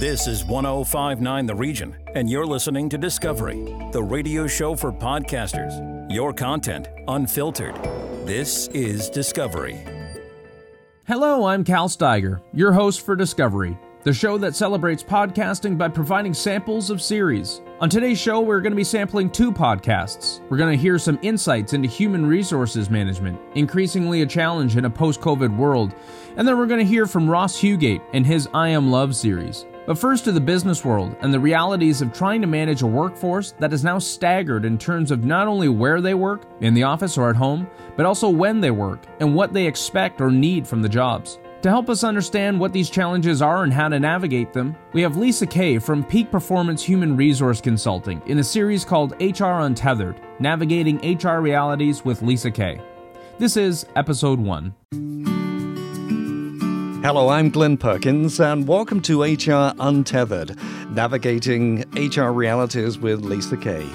This is 1059 The Region, and you're listening to Discovery, the radio show for podcasters. Your content unfiltered. This is Discovery. Hello, I'm Cal Steiger, your host for Discovery, the show that celebrates podcasting by providing samples of series. On today's show, we're going to be sampling two podcasts. We're going to hear some insights into human resources management, increasingly a challenge in a post COVID world. And then we're going to hear from Ross Huguet and his I Am Love series. But first to the business world and the realities of trying to manage a workforce that is now staggered in terms of not only where they work, in the office or at home, but also when they work and what they expect or need from the jobs. To help us understand what these challenges are and how to navigate them, we have Lisa Kay from Peak Performance Human Resource Consulting in a series called HR Untethered Navigating HR Realities with Lisa Kay. This is episode 1. Hello, I'm Glenn Perkins, and welcome to HR Untethered Navigating HR Realities with Lisa Kay.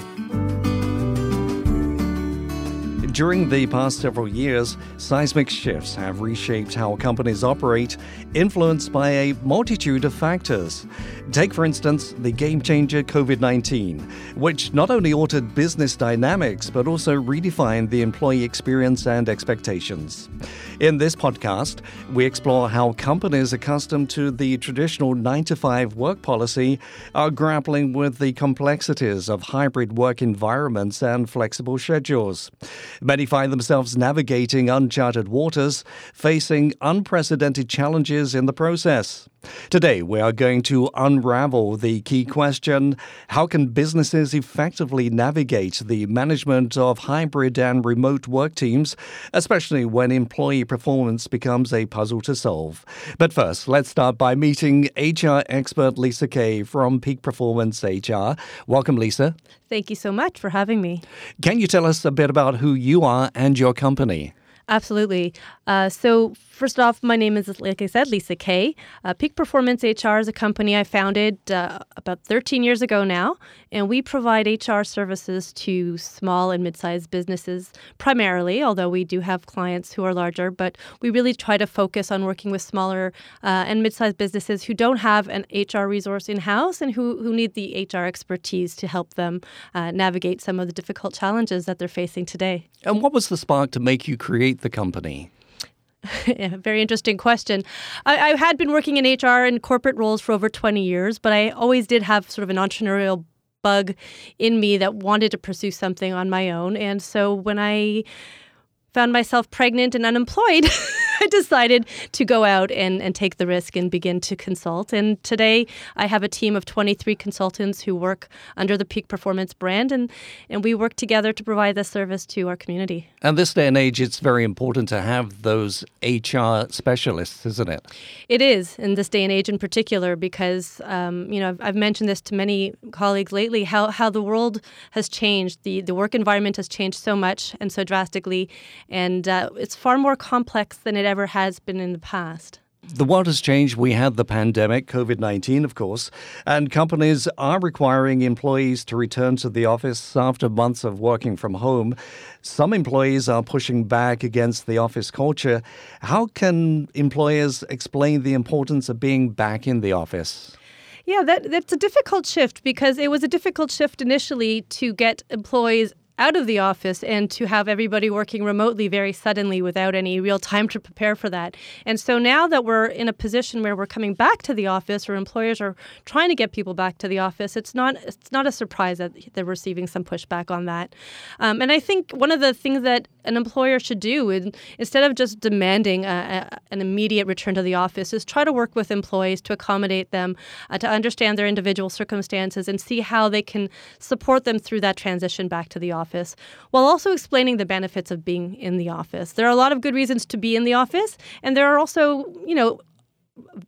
During the past several years, seismic shifts have reshaped how companies operate, influenced by a multitude of factors. Take, for instance, the game changer COVID 19, which not only altered business dynamics but also redefined the employee experience and expectations. In this podcast, we explore how companies accustomed to the traditional 9 to 5 work policy are grappling with the complexities of hybrid work environments and flexible schedules. Many find themselves navigating uncharted waters, facing unprecedented challenges in the process. Today, we are going to unravel the key question how can businesses effectively navigate the management of hybrid and remote work teams, especially when employee performance becomes a puzzle to solve? But first, let's start by meeting HR expert Lisa Kay from Peak Performance HR. Welcome, Lisa. Thank you so much for having me. Can you tell us a bit about who you are and your company? Absolutely. Uh, so, first off, my name is, like I said, Lisa Kay. Uh, Peak Performance HR is a company I founded uh, about 13 years ago now, and we provide HR services to small and mid sized businesses primarily, although we do have clients who are larger. But we really try to focus on working with smaller uh, and mid sized businesses who don't have an HR resource in house and who, who need the HR expertise to help them uh, navigate some of the difficult challenges that they're facing today. And what was the spark to make you create the company? yeah, very interesting question. I, I, had been working in HR and corporate roles for over 20 years, but I always did have sort of an entrepreneurial bug in me that wanted to pursue something on my own. And so when I found myself pregnant and unemployed, I decided to go out and, and take the risk and begin to consult. And today I have a team of 23 consultants who work under the Peak Performance brand, and, and we work together to provide this service to our community. And this day and age, it's very important to have those HR specialists, isn't it? It is, in this day and age in particular, because, um, you know, I've, I've mentioned this to many colleagues lately, how, how the world has changed. The, the work environment has changed so much and so drastically, and uh, it's far more complex than it ever has been in the past. The world has changed. We had the pandemic, COVID 19, of course, and companies are requiring employees to return to the office after months of working from home. Some employees are pushing back against the office culture. How can employers explain the importance of being back in the office? Yeah, that, that's a difficult shift because it was a difficult shift initially to get employees out of the office and to have everybody working remotely very suddenly without any real time to prepare for that. And so now that we're in a position where we're coming back to the office or employers are trying to get people back to the office, it's not it's not a surprise that they're receiving some pushback on that. Um, and I think one of the things that an employer should do instead of just demanding a, a, an immediate return to the office is try to work with employees to accommodate them, uh, to understand their individual circumstances and see how they can support them through that transition back to the office while also explaining the benefits of being in the office. There are a lot of good reasons to be in the office, and there are also, you know,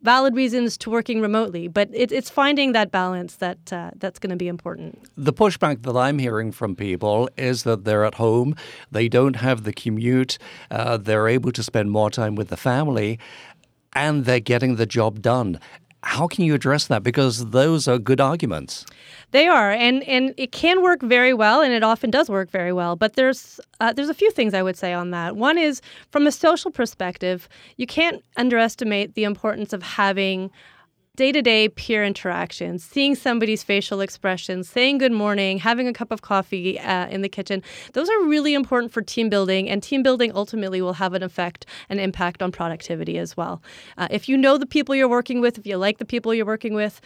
valid reasons to working remotely, but it, it's finding that balance that uh, that's going to be important. The pushback that I'm hearing from people is that they're at home, they don't have the commute, uh, they're able to spend more time with the family, and they're getting the job done. How can you address that? Because those are good arguments. They are, and and it can work very well, and it often does work very well. But there's uh, there's a few things I would say on that. One is from a social perspective, you can't underestimate the importance of having day to day peer interactions, seeing somebody's facial expressions, saying good morning, having a cup of coffee uh, in the kitchen, those are really important for team building. And team building ultimately will have an effect and impact on productivity as well. Uh, if you know the people you're working with, if you like the people you're working with,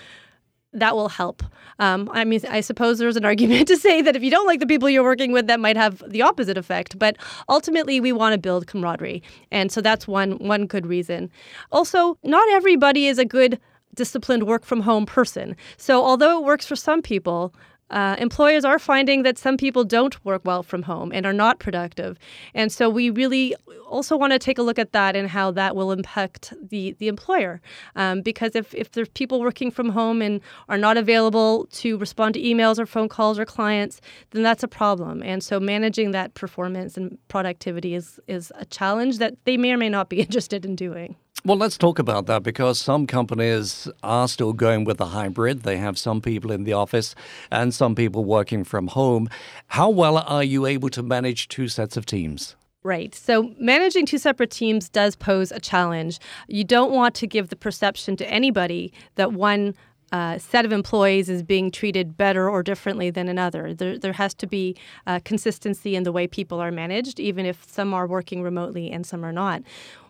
that will help. Um, I mean, I suppose there's an argument to say that if you don't like the people you're working with, that might have the opposite effect. But ultimately, we want to build camaraderie, and so that's one one good reason. Also, not everybody is a good disciplined work from home person. So although it works for some people, uh, employers are finding that some people don't work well from home and are not productive. And so we really also want to take a look at that and how that will impact the, the employer. Um, because if, if there's people working from home and are not available to respond to emails or phone calls or clients, then that's a problem. And so managing that performance and productivity is, is a challenge that they may or may not be interested in doing. Well, let's talk about that because some companies are still going with the hybrid. They have some people in the office and some people working from home. How well are you able to manage two sets of teams? Right. So managing two separate teams does pose a challenge. You don't want to give the perception to anybody that one uh, set of employees is being treated better or differently than another. There, there has to be uh, consistency in the way people are managed, even if some are working remotely and some are not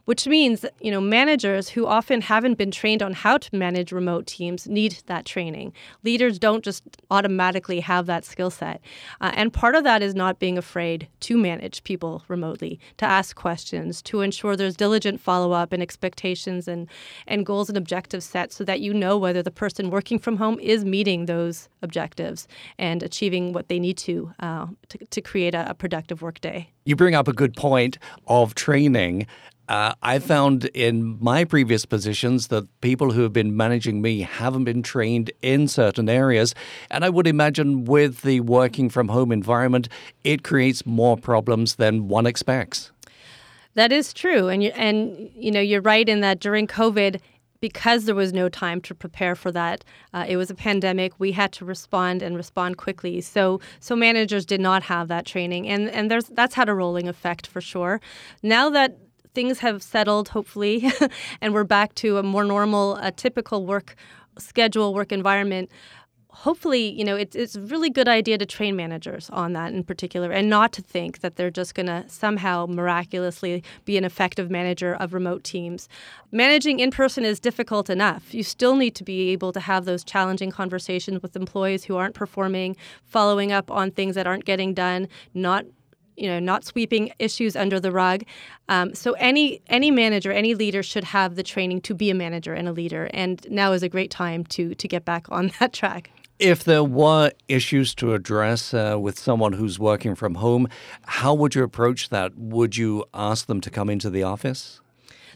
which means you know managers who often haven't been trained on how to manage remote teams need that training. Leaders don't just automatically have that skill set, uh, and part of that is not being afraid to manage people remotely, to ask questions, to ensure there's diligent follow up and expectations and and goals and objectives set, so that you know whether the person working from home is meeting those objectives and achieving what they need to uh, to, to create a, a productive workday. You bring up a good point of training. Uh, I found in my previous positions that people who have been managing me haven't been trained in certain areas. And I would imagine with the working from home environment, it creates more problems than one expects. That is true. And, you, and you know, you're right in that during COVID, because there was no time to prepare for that, uh, it was a pandemic. We had to respond and respond quickly. So, so managers did not have that training, and and there's that's had a rolling effect for sure. Now that things have settled, hopefully, and we're back to a more normal, a typical work schedule, work environment. Hopefully, you know, it's, it's a really good idea to train managers on that in particular and not to think that they're just going to somehow miraculously be an effective manager of remote teams. Managing in person is difficult enough. You still need to be able to have those challenging conversations with employees who aren't performing, following up on things that aren't getting done, not you know, not sweeping issues under the rug. Um, so any any manager, any leader should have the training to be a manager and a leader. And now is a great time to to get back on that track. If there were issues to address uh, with someone who's working from home, how would you approach that? Would you ask them to come into the office?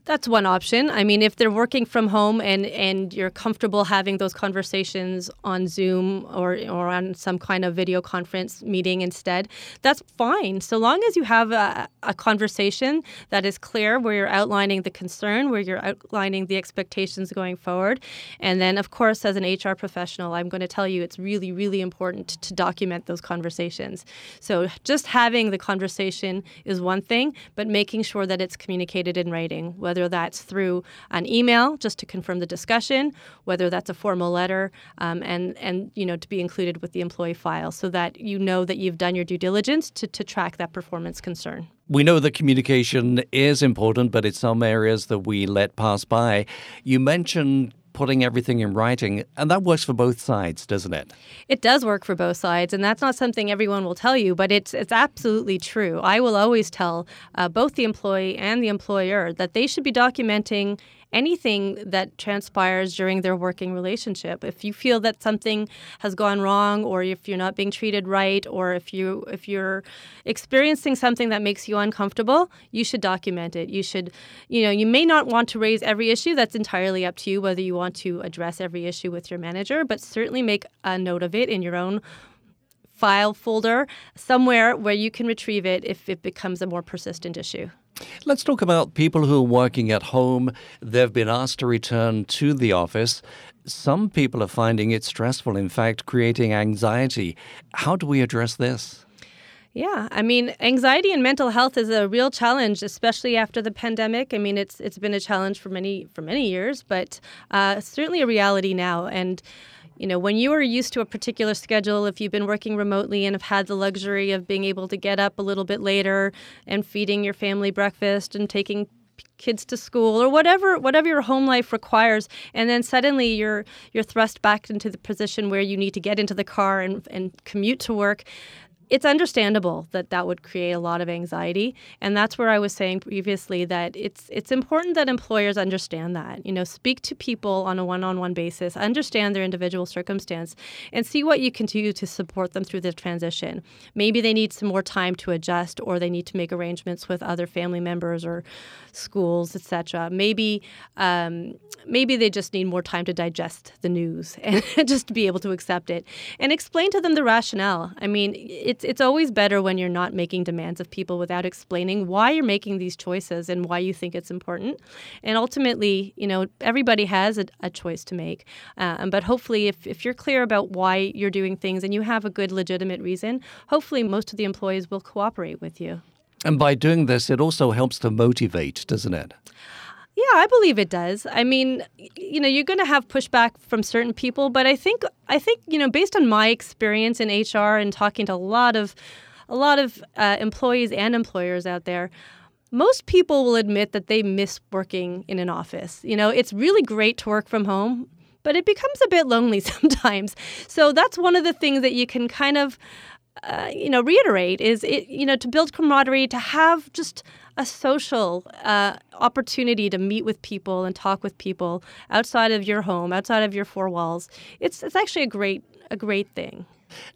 That's one option. I mean, if they're working from home and, and you're comfortable having those conversations on Zoom or, or on some kind of video conference meeting instead, that's fine. So long as you have a, a conversation that is clear where you're outlining the concern, where you're outlining the expectations going forward. And then, of course, as an HR professional, I'm going to tell you it's really, really important to document those conversations. So just having the conversation is one thing, but making sure that it's communicated in writing whether that's through an email just to confirm the discussion, whether that's a formal letter, um, and and you know to be included with the employee file so that you know that you've done your due diligence to, to track that performance concern. We know that communication is important, but it's some areas that we let pass by. You mentioned putting everything in writing. And that works for both sides, doesn't it? It does work for both sides. And that's not something everyone will tell you, but it's, it's absolutely true. I will always tell uh, both the employee and the employer that they should be documenting anything that transpires during their working relationship. If you feel that something has gone wrong or if you're not being treated right or if you if you're experiencing something that makes you uncomfortable, you should document it. You should, you know, you may not want to raise every issue. That's entirely up to you whether you want to address every issue with your manager, but certainly make a note of it in your own file folder somewhere where you can retrieve it if it becomes a more persistent issue. Let's talk about people who are working at home. They've been asked to return to the office. Some people are finding it stressful, in fact, creating anxiety. How do we address this? Yeah, I mean, anxiety and mental health is a real challenge, especially after the pandemic. I mean, it's it's been a challenge for many for many years, but uh, certainly a reality now. And you know, when you are used to a particular schedule, if you've been working remotely and have had the luxury of being able to get up a little bit later and feeding your family breakfast and taking kids to school or whatever whatever your home life requires and then suddenly you're you're thrust back into the position where you need to get into the car and, and commute to work it's understandable that that would create a lot of anxiety. And that's where i was saying previously that it's it's important that employers understand that you know speak to people on a one-on-one basis understand their individual circumstance and see what you can do to support them through the transition. Maybe they need some more time to adjust or they need to make arrangements with other family members or schools etc maybe um, maybe they just need more time to digest the news and just be able to accept it. And explain to them the rationale. I mean it it's it's always better when you're not making demands of people without explaining why you're making these choices and why you think it's important. And ultimately, you know, everybody has a, a choice to make. Uh, but hopefully, if, if you're clear about why you're doing things and you have a good legitimate reason, hopefully most of the employees will cooperate with you. And by doing this, it also helps to motivate, doesn't it? Yeah, I believe it does. I mean, you know, you're going to have pushback from certain people, but I think I think you know, based on my experience in HR and talking to a lot of a lot of uh, employees and employers out there, most people will admit that they miss working in an office. You know, it's really great to work from home, but it becomes a bit lonely sometimes. So that's one of the things that you can kind of uh, you know reiterate is it you know to build camaraderie to have just a social uh, opportunity to meet with people and talk with people outside of your home, outside of your four walls. It's it's actually a great a great thing.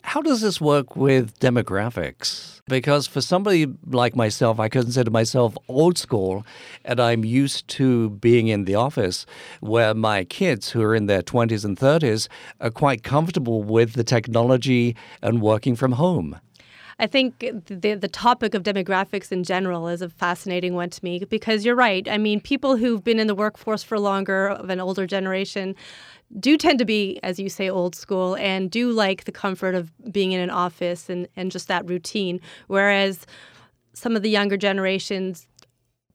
How does this work with demographics? Because for somebody like myself, I consider myself old school, and I'm used to being in the office where my kids, who are in their 20s and 30s, are quite comfortable with the technology and working from home. I think the the topic of demographics in general is a fascinating one to me because you're right. I mean, people who've been in the workforce for longer of an older generation do tend to be, as you say, old school and do like the comfort of being in an office and, and just that routine. Whereas some of the younger generations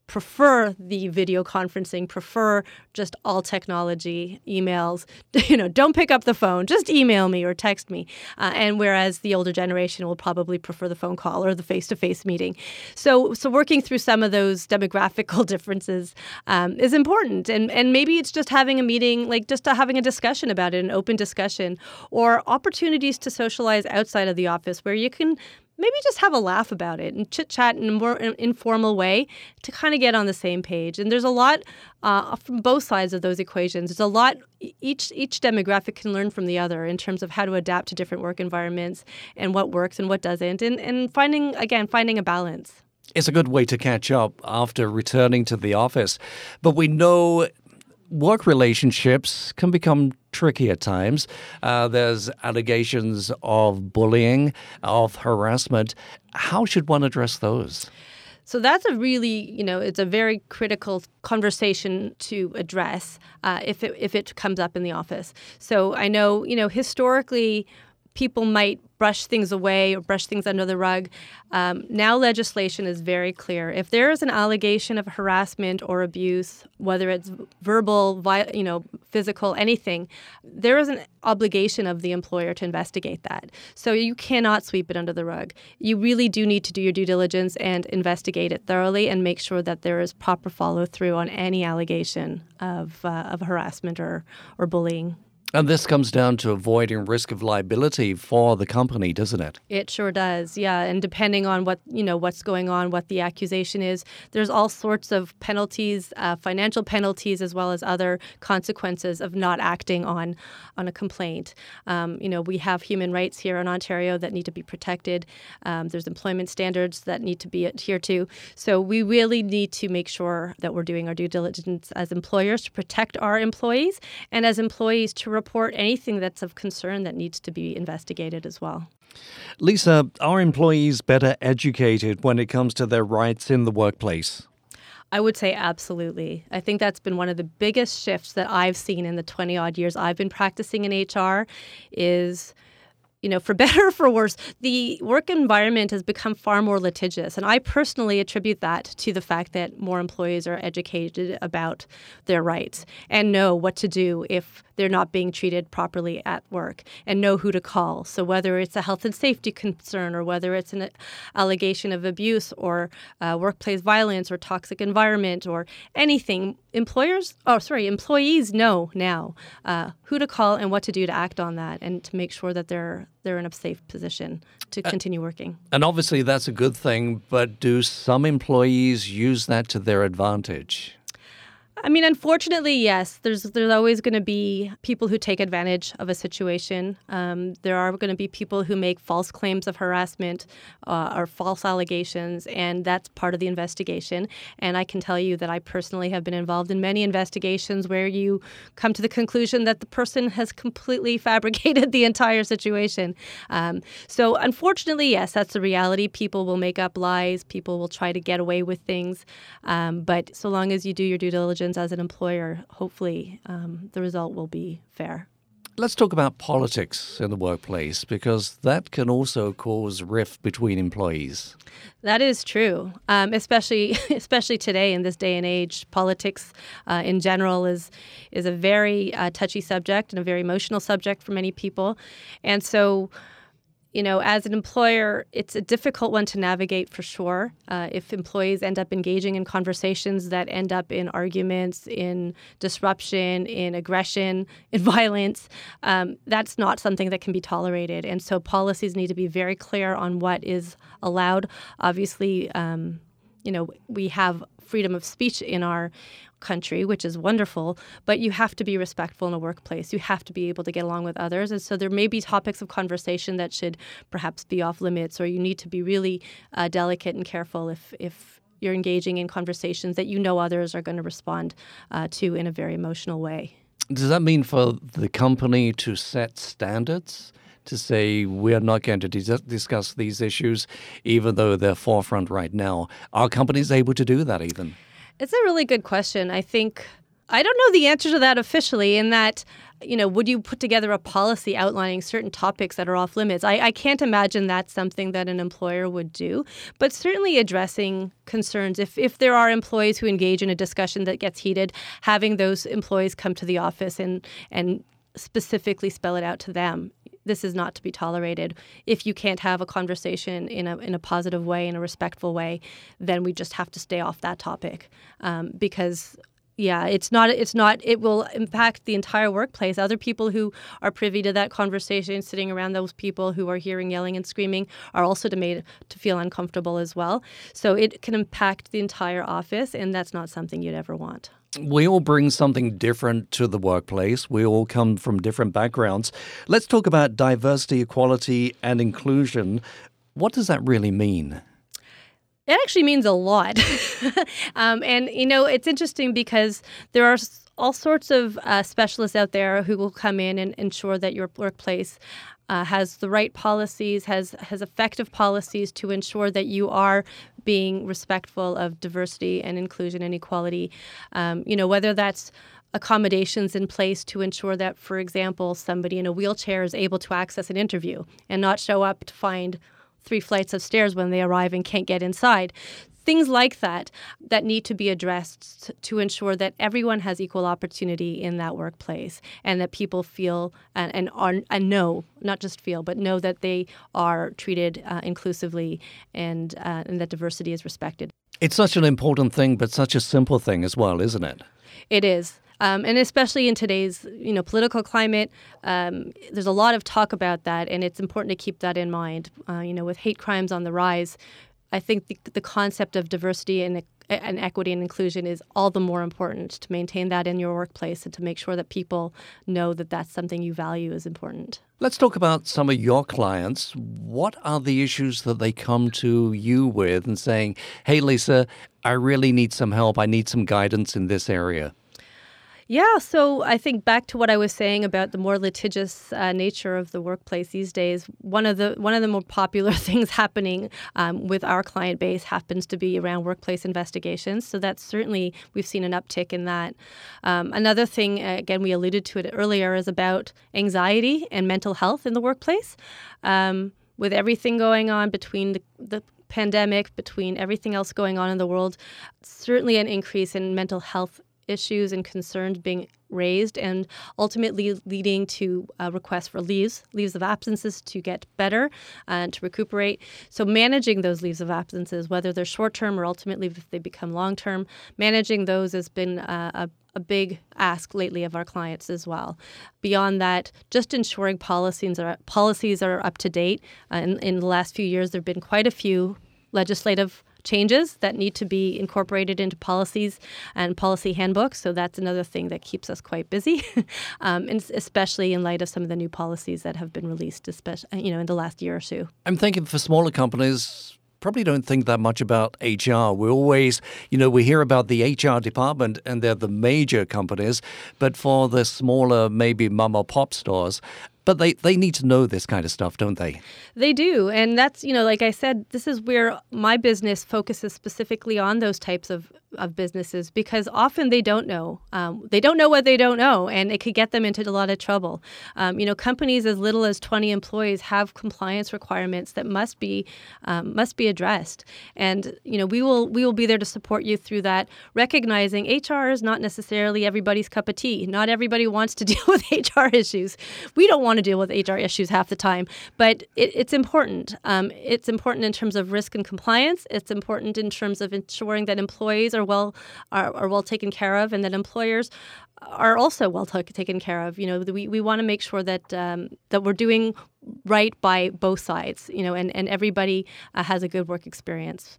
prefer the video conferencing, prefer just all technology, emails. You know, don't pick up the phone, just email me or text me. Uh, and whereas the older generation will probably prefer the phone call or the face-to-face meeting. So, so working through some of those demographical differences um, is important. And and maybe it's just having a meeting, like just having a discussion about it, an open discussion, or opportunities to socialize outside of the office where you can maybe just have a laugh about it and chit chat in a more informal way to kind of get on the same page. And there's a lot uh, from both sides of those equations. There's a lot each each demographic can learn from the other in terms of how to adapt to different work environments and what works and what doesn't, and and finding again finding a balance. It's a good way to catch up after returning to the office. But we know work relationships can become tricky at times. Uh, there's allegations of bullying, of harassment. How should one address those? So that's a really, you know, it's a very critical conversation to address uh, if it if it comes up in the office. So I know, you know, historically people might brush things away or brush things under the rug. Um, now, legislation is very clear. If there is an allegation of harassment or abuse, whether it's verbal, you know, physical, anything, there is an obligation of the employer to investigate that. So you cannot sweep it under the rug. You really do need to do your due diligence and investigate it thoroughly and make sure that there is proper follow through on any allegation of uh, of harassment or or bullying. And this comes down to avoiding risk of liability for the company, doesn't it? It sure does. Yeah, and depending on what you know what's going on, what the accusation is, there's all sorts of penalties, uh, financial penalties, as well as other consequences of not acting on on a complaint. Um, you know, we have human rights here in Ontario that need to be protected. Um, there's employment standards that need to be adhered to. So we really need to make sure that we're doing our due diligence as employers to protect our employees, and as employees to report anything that's of concern that needs to be investigated as well. Lisa, are employees better educated when it comes to their rights in the workplace? I would say absolutely. I think that's been one of the biggest shifts that I've seen in the 20 odd years I've been practicing in HR is you know, for better or for worse, the work environment has become far more litigious. And I personally attribute that to the fact that more employees are educated about their rights and know what to do if they're not being treated properly at work and know who to call. So, whether it's a health and safety concern or whether it's an allegation of abuse or uh, workplace violence or toxic environment or anything, employers, oh, sorry, employees know now uh, who to call and what to do to act on that and to make sure that they're they're in a safe position to continue working. And obviously, that's a good thing. But do some employees use that to their advantage? I mean, unfortunately, yes. There's there's always going to be people who take advantage of a situation. Um, there are going to be people who make false claims of harassment uh, or false allegations, and that's part of the investigation. And I can tell you that I personally have been involved in many investigations where you come to the conclusion that the person has completely fabricated the entire situation. Um, so, unfortunately, yes, that's the reality. People will make up lies. People will try to get away with things. Um, but so long as you do your due diligence as an employer, hopefully um, the result will be fair. Let's talk about politics in the workplace because that can also cause rift between employees. That is true, um, especially especially today in this day and age. Politics, uh, in general, is is a very uh, touchy subject and a very emotional subject for many people, and so you know, as an employer, it's a difficult one to navigate for sure. Uh, if employees end up engaging in conversations that end up in arguments, in disruption, in aggression, in violence, um, that's not something that can be tolerated. And so policies need to be very clear on what is allowed. Obviously, um, you know, we have freedom of speech in our country, which is wonderful, but you have to be respectful in a workplace. You have to be able to get along with others. And so there may be topics of conversation that should perhaps be off limits, or you need to be really uh, delicate and careful if, if you're engaging in conversations that you know others are going to respond uh, to in a very emotional way. Does that mean for the company to set standards? To say we're not going to dis- discuss these issues, even though they're forefront right now. Are companies able to do that even? It's a really good question. I think I don't know the answer to that officially, in that, you know, would you put together a policy outlining certain topics that are off limits? I, I can't imagine that's something that an employer would do, but certainly addressing concerns. If, if there are employees who engage in a discussion that gets heated, having those employees come to the office and, and specifically spell it out to them this is not to be tolerated. If you can't have a conversation in a in a positive way, in a respectful way, then we just have to stay off that topic um, because yeah it's not it's not it will impact the entire workplace other people who are privy to that conversation sitting around those people who are hearing yelling and screaming are also to made to feel uncomfortable as well so it can impact the entire office and that's not something you'd ever want we all bring something different to the workplace. We all come from different backgrounds. Let's talk about diversity, equality, and inclusion. What does that really mean? It actually means a lot. um, and, you know, it's interesting because there are all sorts of uh, specialists out there who will come in and ensure that your workplace uh, has the right policies, has has effective policies to ensure that you are being respectful of diversity and inclusion and equality. Um, you know, whether that's accommodations in place to ensure that, for example, somebody in a wheelchair is able to access an interview and not show up to find three flights of stairs when they arrive and can't get inside. Things like that that need to be addressed to ensure that everyone has equal opportunity in that workplace and that people feel and, and are and know not just feel but know that they are treated uh, inclusively and uh, and that diversity is respected. It's such an important thing but such a simple thing as well isn't it? It is um, and especially in today's you know political climate, um, there's a lot of talk about that, and it's important to keep that in mind. Uh, you know, with hate crimes on the rise, I think the, the concept of diversity and, and equity and inclusion is all the more important to maintain that in your workplace and to make sure that people know that that's something you value is important. Let's talk about some of your clients. What are the issues that they come to you with and saying, hey, Lisa, I really need some help. I need some guidance in this area? Yeah, so I think back to what I was saying about the more litigious uh, nature of the workplace these days. One of the one of the more popular things happening um, with our client base happens to be around workplace investigations. So that's certainly we've seen an uptick in that. Um, another thing, uh, again, we alluded to it earlier, is about anxiety and mental health in the workplace. Um, with everything going on between the, the pandemic, between everything else going on in the world, certainly an increase in mental health issues and concerns being raised and ultimately leading to uh, requests for leaves, leaves of absences to get better and to recuperate. So, managing those leaves of absences, whether they're short term or ultimately if they become long term, managing those has been uh, a a big ask lately of our clients as well. Beyond that, just ensuring policies are policies are up to date. Uh, in, in the last few years, there have been quite a few legislative changes that need to be incorporated into policies and policy handbooks. So that's another thing that keeps us quite busy, um, and especially in light of some of the new policies that have been released, especially you know in the last year or two. I'm thinking for smaller companies. Probably don't think that much about HR. We always, you know, we hear about the HR department and they're the major companies, but for the smaller, maybe mom or pop stores, but they, they need to know this kind of stuff, don't they? They do. And that's, you know, like I said, this is where my business focuses specifically on those types of of businesses because often they don't know. Um, they don't know what they don't know, and it could get them into a lot of trouble. Um, you know, companies as little as 20 employees have compliance requirements that must be um, must be addressed, and you know we will we will be there to support you through that. Recognizing HR is not necessarily everybody's cup of tea. Not everybody wants to deal with HR issues. We don't want to deal with HR issues half the time, but it, it's important. Um, it's important in terms of risk and compliance. It's important in terms of ensuring that employees are are well are, are well taken care of, and that employers are also well t- taken care of. You know, we, we want to make sure that um, that we're doing right by both sides. You know, and and everybody uh, has a good work experience.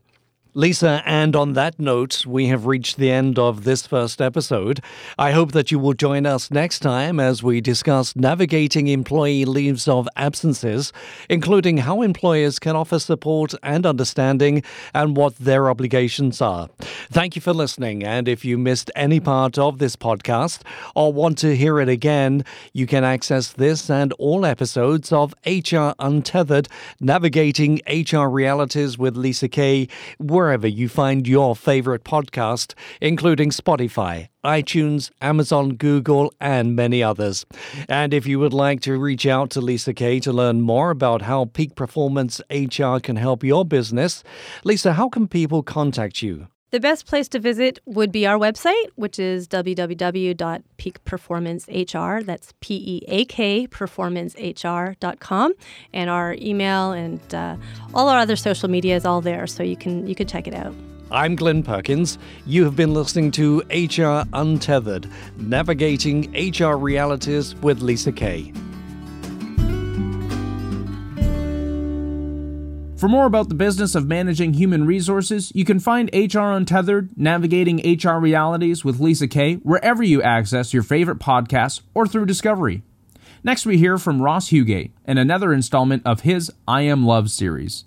Lisa, and on that note, we have reached the end of this first episode. I hope that you will join us next time as we discuss navigating employee leaves of absences, including how employers can offer support and understanding and what their obligations are. Thank you for listening, and if you missed any part of this podcast or want to hear it again, you can access this and all episodes of HR Untethered Navigating HR Realities with Lisa Kay wherever you find your favorite podcast, including Spotify, iTunes, Amazon, Google, and many others. And if you would like to reach out to Lisa Kay to learn more about how Peak Performance HR can help your business, Lisa, how can people contact you? The best place to visit would be our website, which is www.peakperformancehr. That's P E A K performancehr.com. And our email and uh, all our other social media is all there, so you can you can check it out. I'm Glenn Perkins. You have been listening to HR Untethered, navigating HR realities with Lisa Kay. For more about the business of managing human resources, you can find HR Untethered, Navigating HR Realities with Lisa Kay wherever you access your favorite podcasts or through Discovery. Next, we hear from Ross Huguet in another installment of his I Am Love series.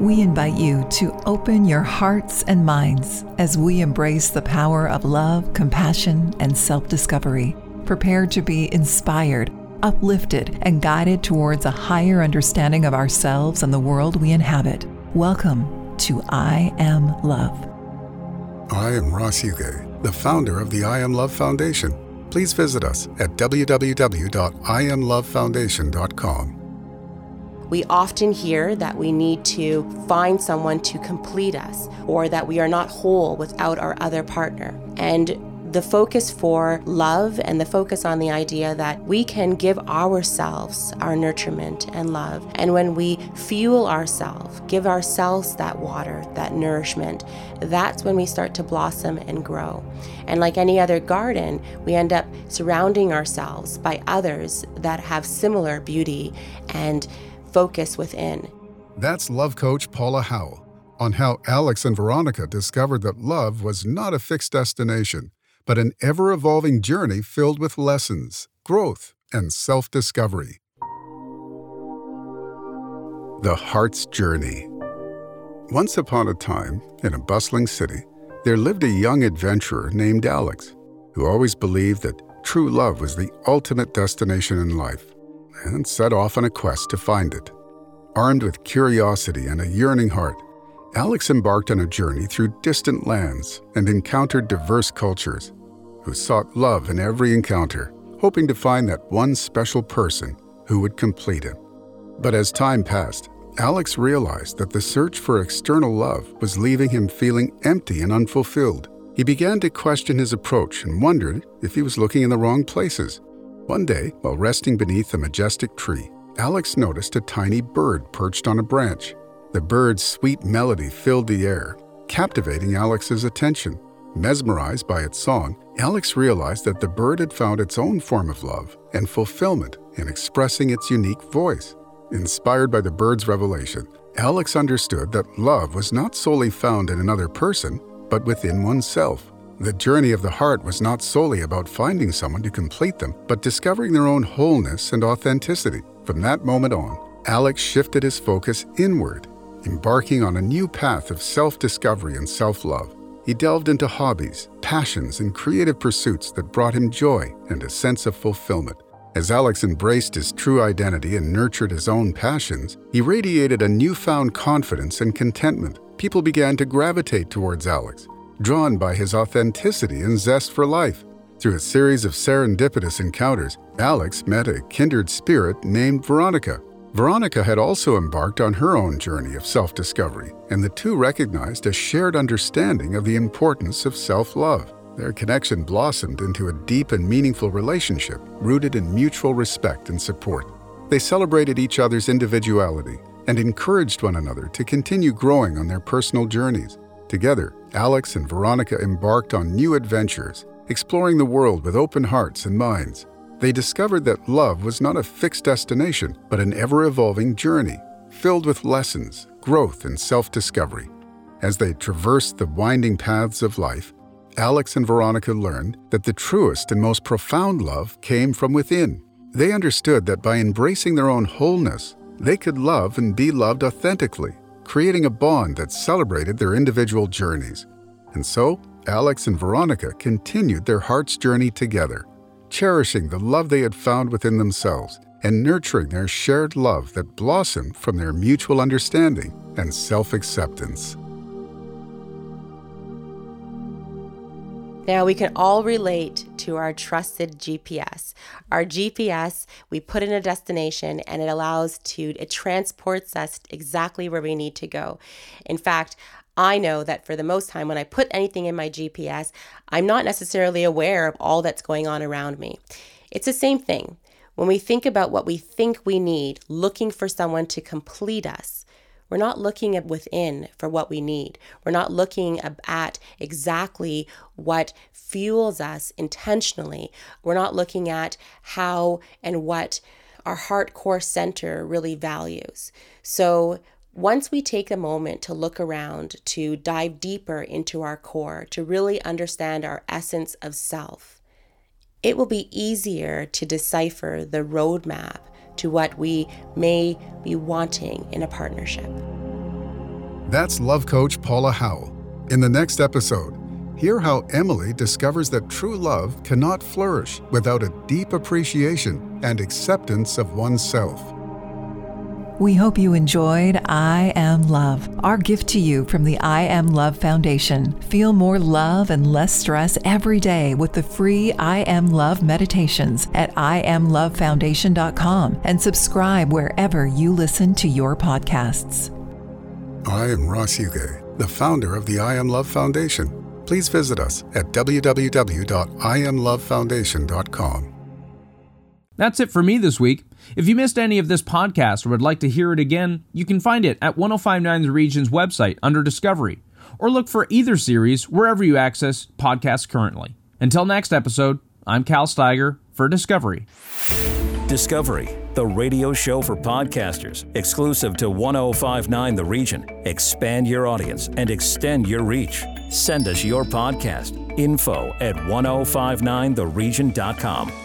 We invite you to open your hearts and minds as we embrace the power of love, compassion, and self discovery. Prepare to be inspired uplifted, and guided towards a higher understanding of ourselves and the world we inhabit. Welcome to I Am Love. I am Ross Huguet, the founder of the I Am Love Foundation. Please visit us at www.iamlovefoundation.com. We often hear that we need to find someone to complete us or that we are not whole without our other partner. And the focus for love and the focus on the idea that we can give ourselves our nurturement and love. And when we fuel ourselves, give ourselves that water, that nourishment, that's when we start to blossom and grow. And like any other garden, we end up surrounding ourselves by others that have similar beauty and focus within. That's love coach Paula Howell on how Alex and Veronica discovered that love was not a fixed destination but an ever evolving journey filled with lessons, growth, and self discovery. The Heart's Journey. Once upon a time, in a bustling city, there lived a young adventurer named Alex, who always believed that true love was the ultimate destination in life, and set off on a quest to find it. Armed with curiosity and a yearning heart, Alex embarked on a journey through distant lands and encountered diverse cultures, who sought love in every encounter, hoping to find that one special person who would complete him. But as time passed, Alex realized that the search for external love was leaving him feeling empty and unfulfilled. He began to question his approach and wondered if he was looking in the wrong places. One day, while resting beneath a majestic tree, Alex noticed a tiny bird perched on a branch. The bird's sweet melody filled the air, captivating Alex's attention. Mesmerized by its song, Alex realized that the bird had found its own form of love and fulfillment in expressing its unique voice. Inspired by the bird's revelation, Alex understood that love was not solely found in another person, but within oneself. The journey of the heart was not solely about finding someone to complete them, but discovering their own wholeness and authenticity. From that moment on, Alex shifted his focus inward, embarking on a new path of self discovery and self love. He delved into hobbies, passions, and creative pursuits that brought him joy and a sense of fulfillment. As Alex embraced his true identity and nurtured his own passions, he radiated a newfound confidence and contentment. People began to gravitate towards Alex, drawn by his authenticity and zest for life. Through a series of serendipitous encounters, Alex met a kindred spirit named Veronica. Veronica had also embarked on her own journey of self discovery, and the two recognized a shared understanding of the importance of self love. Their connection blossomed into a deep and meaningful relationship rooted in mutual respect and support. They celebrated each other's individuality and encouraged one another to continue growing on their personal journeys. Together, Alex and Veronica embarked on new adventures, exploring the world with open hearts and minds. They discovered that love was not a fixed destination, but an ever evolving journey, filled with lessons, growth, and self discovery. As they traversed the winding paths of life, Alex and Veronica learned that the truest and most profound love came from within. They understood that by embracing their own wholeness, they could love and be loved authentically, creating a bond that celebrated their individual journeys. And so, Alex and Veronica continued their heart's journey together, cherishing the love they had found within themselves and nurturing their shared love that blossomed from their mutual understanding and self acceptance. Now, we can all relate to our trusted GPS. Our GPS, we put in a destination and it allows to, it transports us exactly where we need to go. In fact, I know that for the most time, when I put anything in my GPS, I'm not necessarily aware of all that's going on around me. It's the same thing. When we think about what we think we need, looking for someone to complete us, we're not looking at within for what we need. We're not looking at exactly what fuels us intentionally. We're not looking at how and what our heart core center really values. So, once we take a moment to look around, to dive deeper into our core, to really understand our essence of self, it will be easier to decipher the roadmap to what we may be wanting in a partnership. That's love coach Paula Howell. In the next episode, hear how Emily discovers that true love cannot flourish without a deep appreciation and acceptance of oneself. We hope you enjoyed I Am Love, our gift to you from the I Am Love Foundation. Feel more love and less stress every day with the free I Am Love meditations at IamLoveFoundation.com and subscribe wherever you listen to your podcasts. I am Ross Huguet, the founder of the I Am Love Foundation. Please visit us at www.iamlovefoundation.com. That's it for me this week. If you missed any of this podcast or would like to hear it again, you can find it at 1059 The Region's website under Discovery, or look for either series wherever you access podcasts currently. Until next episode, I'm Cal Steiger for Discovery. Discovery, the radio show for podcasters, exclusive to 1059 The Region. Expand your audience and extend your reach. Send us your podcast, info at 1059theregion.com.